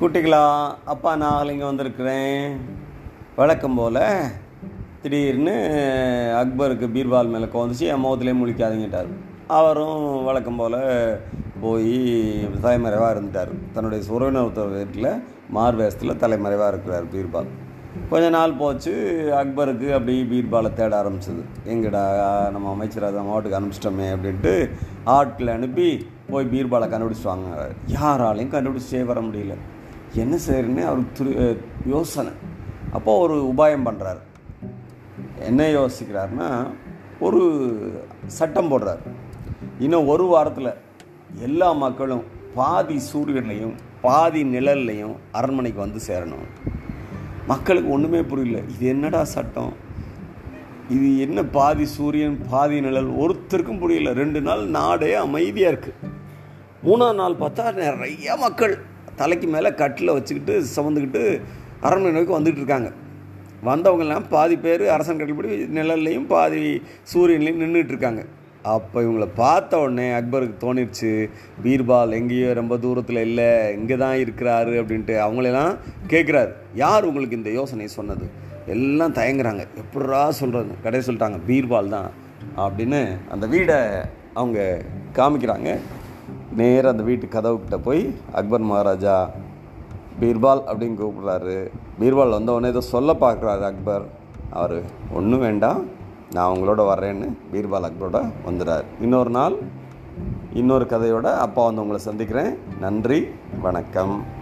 குட்டிகளா அப்பா நான் இங்கே வந்திருக்கிறேன். வழக்கம் போல் திடீர்னு அக்பருக்கு பீர்பால் மேலே கோந்துச்சு என் முகத்துலேயே முழிக்காதுங்கிட்டார். அவரும் வழக்கம் போல் போய் தலைமறைவாக இருந்துட்டார். தன்னுடைய உறவினர் ஒருத்தர் வீட்டில் மார்வேசத்தில் தலைமறைவாக இருக்கிறார் பீர்பால். கொஞ்ச நாள் போச்சு அக்பருக்கு அப்படி பீர்பாலை தேட ஆரம்பிச்சது. எங்கடா நம்ம அமைச்சராக தான் மாவட்டுக்கு அனுப்பிச்சிட்டோமே அப்படின்ட்டு ஆட்டில் அனுப்பி போய் பீர்பாலை கண்டுபிடிச்சிட்டு வாங்க யாராலையும் கண்டுபிடிச்சே வர முடியல. என்ன செய்யறன்னு அவருக்கு துரு யோசனை. அப்போ ஒரு உபாயம் பண்ணுறாரு என்ன யோசிக்கிறாருன்னா ஒரு சட்டம் போடுறார். இன்னும் ஒரு வாரத்தில் எல்லா மக்களும் பாதி சூரியன்லையும் பாதி நிழல்லையும் அரண்மனைக்கு வந்து சேரணும். மக்களுக்கு ஒன்றுமே புரியல. இது என்னடா சட்டம்? இது என்ன பாதி சூரியன் பாதி நிழல்? ஒருத்தருக்கும் புரியல. ரெண்டு நாள் நாடே அமைதியாக இருக்குது மூணாம் நாள் பார்த்தா நிறைய மக்கள் தலைக்கு மேலே கட்டில் வச்சுக்கிட்டு சுமந்துக்கிட்டு அரண்மனை நோக்கி வந்துட்டு இருக்காங்க. வந்தவங்கெல்லாம் பாதி பேர் அரசன் கட்டில்படி நிழல்லையும் பாதி சூரியன்லையும் நின்றுட்டு இருக்காங்க. அப்போ இவங்களை பார்த்த உடனே அக்பருக்கு தோணிடுச்சு பீர்பால் எங்கேயோ ரொம்ப தூரத்தில் இல்லை இங்கே தான் இருக்கிறாரு அப்படின்ட்டு அவங்களெல்லாம் கேட்குறாரு யார் உங்களுக்கு இந்த யோசனை சொன்னது? எல்லாம் தயங்குறாங்க. எப்படா சொல்கிறது கடையை சொல்லிட்டாங்க பீர்பால் தான் அப்படின்னு அந்த வீடை அவங்க காமிக்கிறாங்க. நேராக அந்த வீட்டு கதவுக்கிட்ட போய் அக்பர் மகாராஜா பீர்பால் அப்படின்னு கூப்பிட்றாரு. பீர்பால் வந்தவொடனே ஏதோ சொல்ல பார்க்குறாரு அக்பர். அவர் ஒன்றும் வேண்டாம் நான் உங்களோட வர்றேன்னு பீர்பால் அக்பரோட வந்துடுறார் இன்னொரு நாள் இன்னொரு கதையோட அப்பா வந்து உங்களை சந்திக்கிறேன். நன்றி வணக்கம்.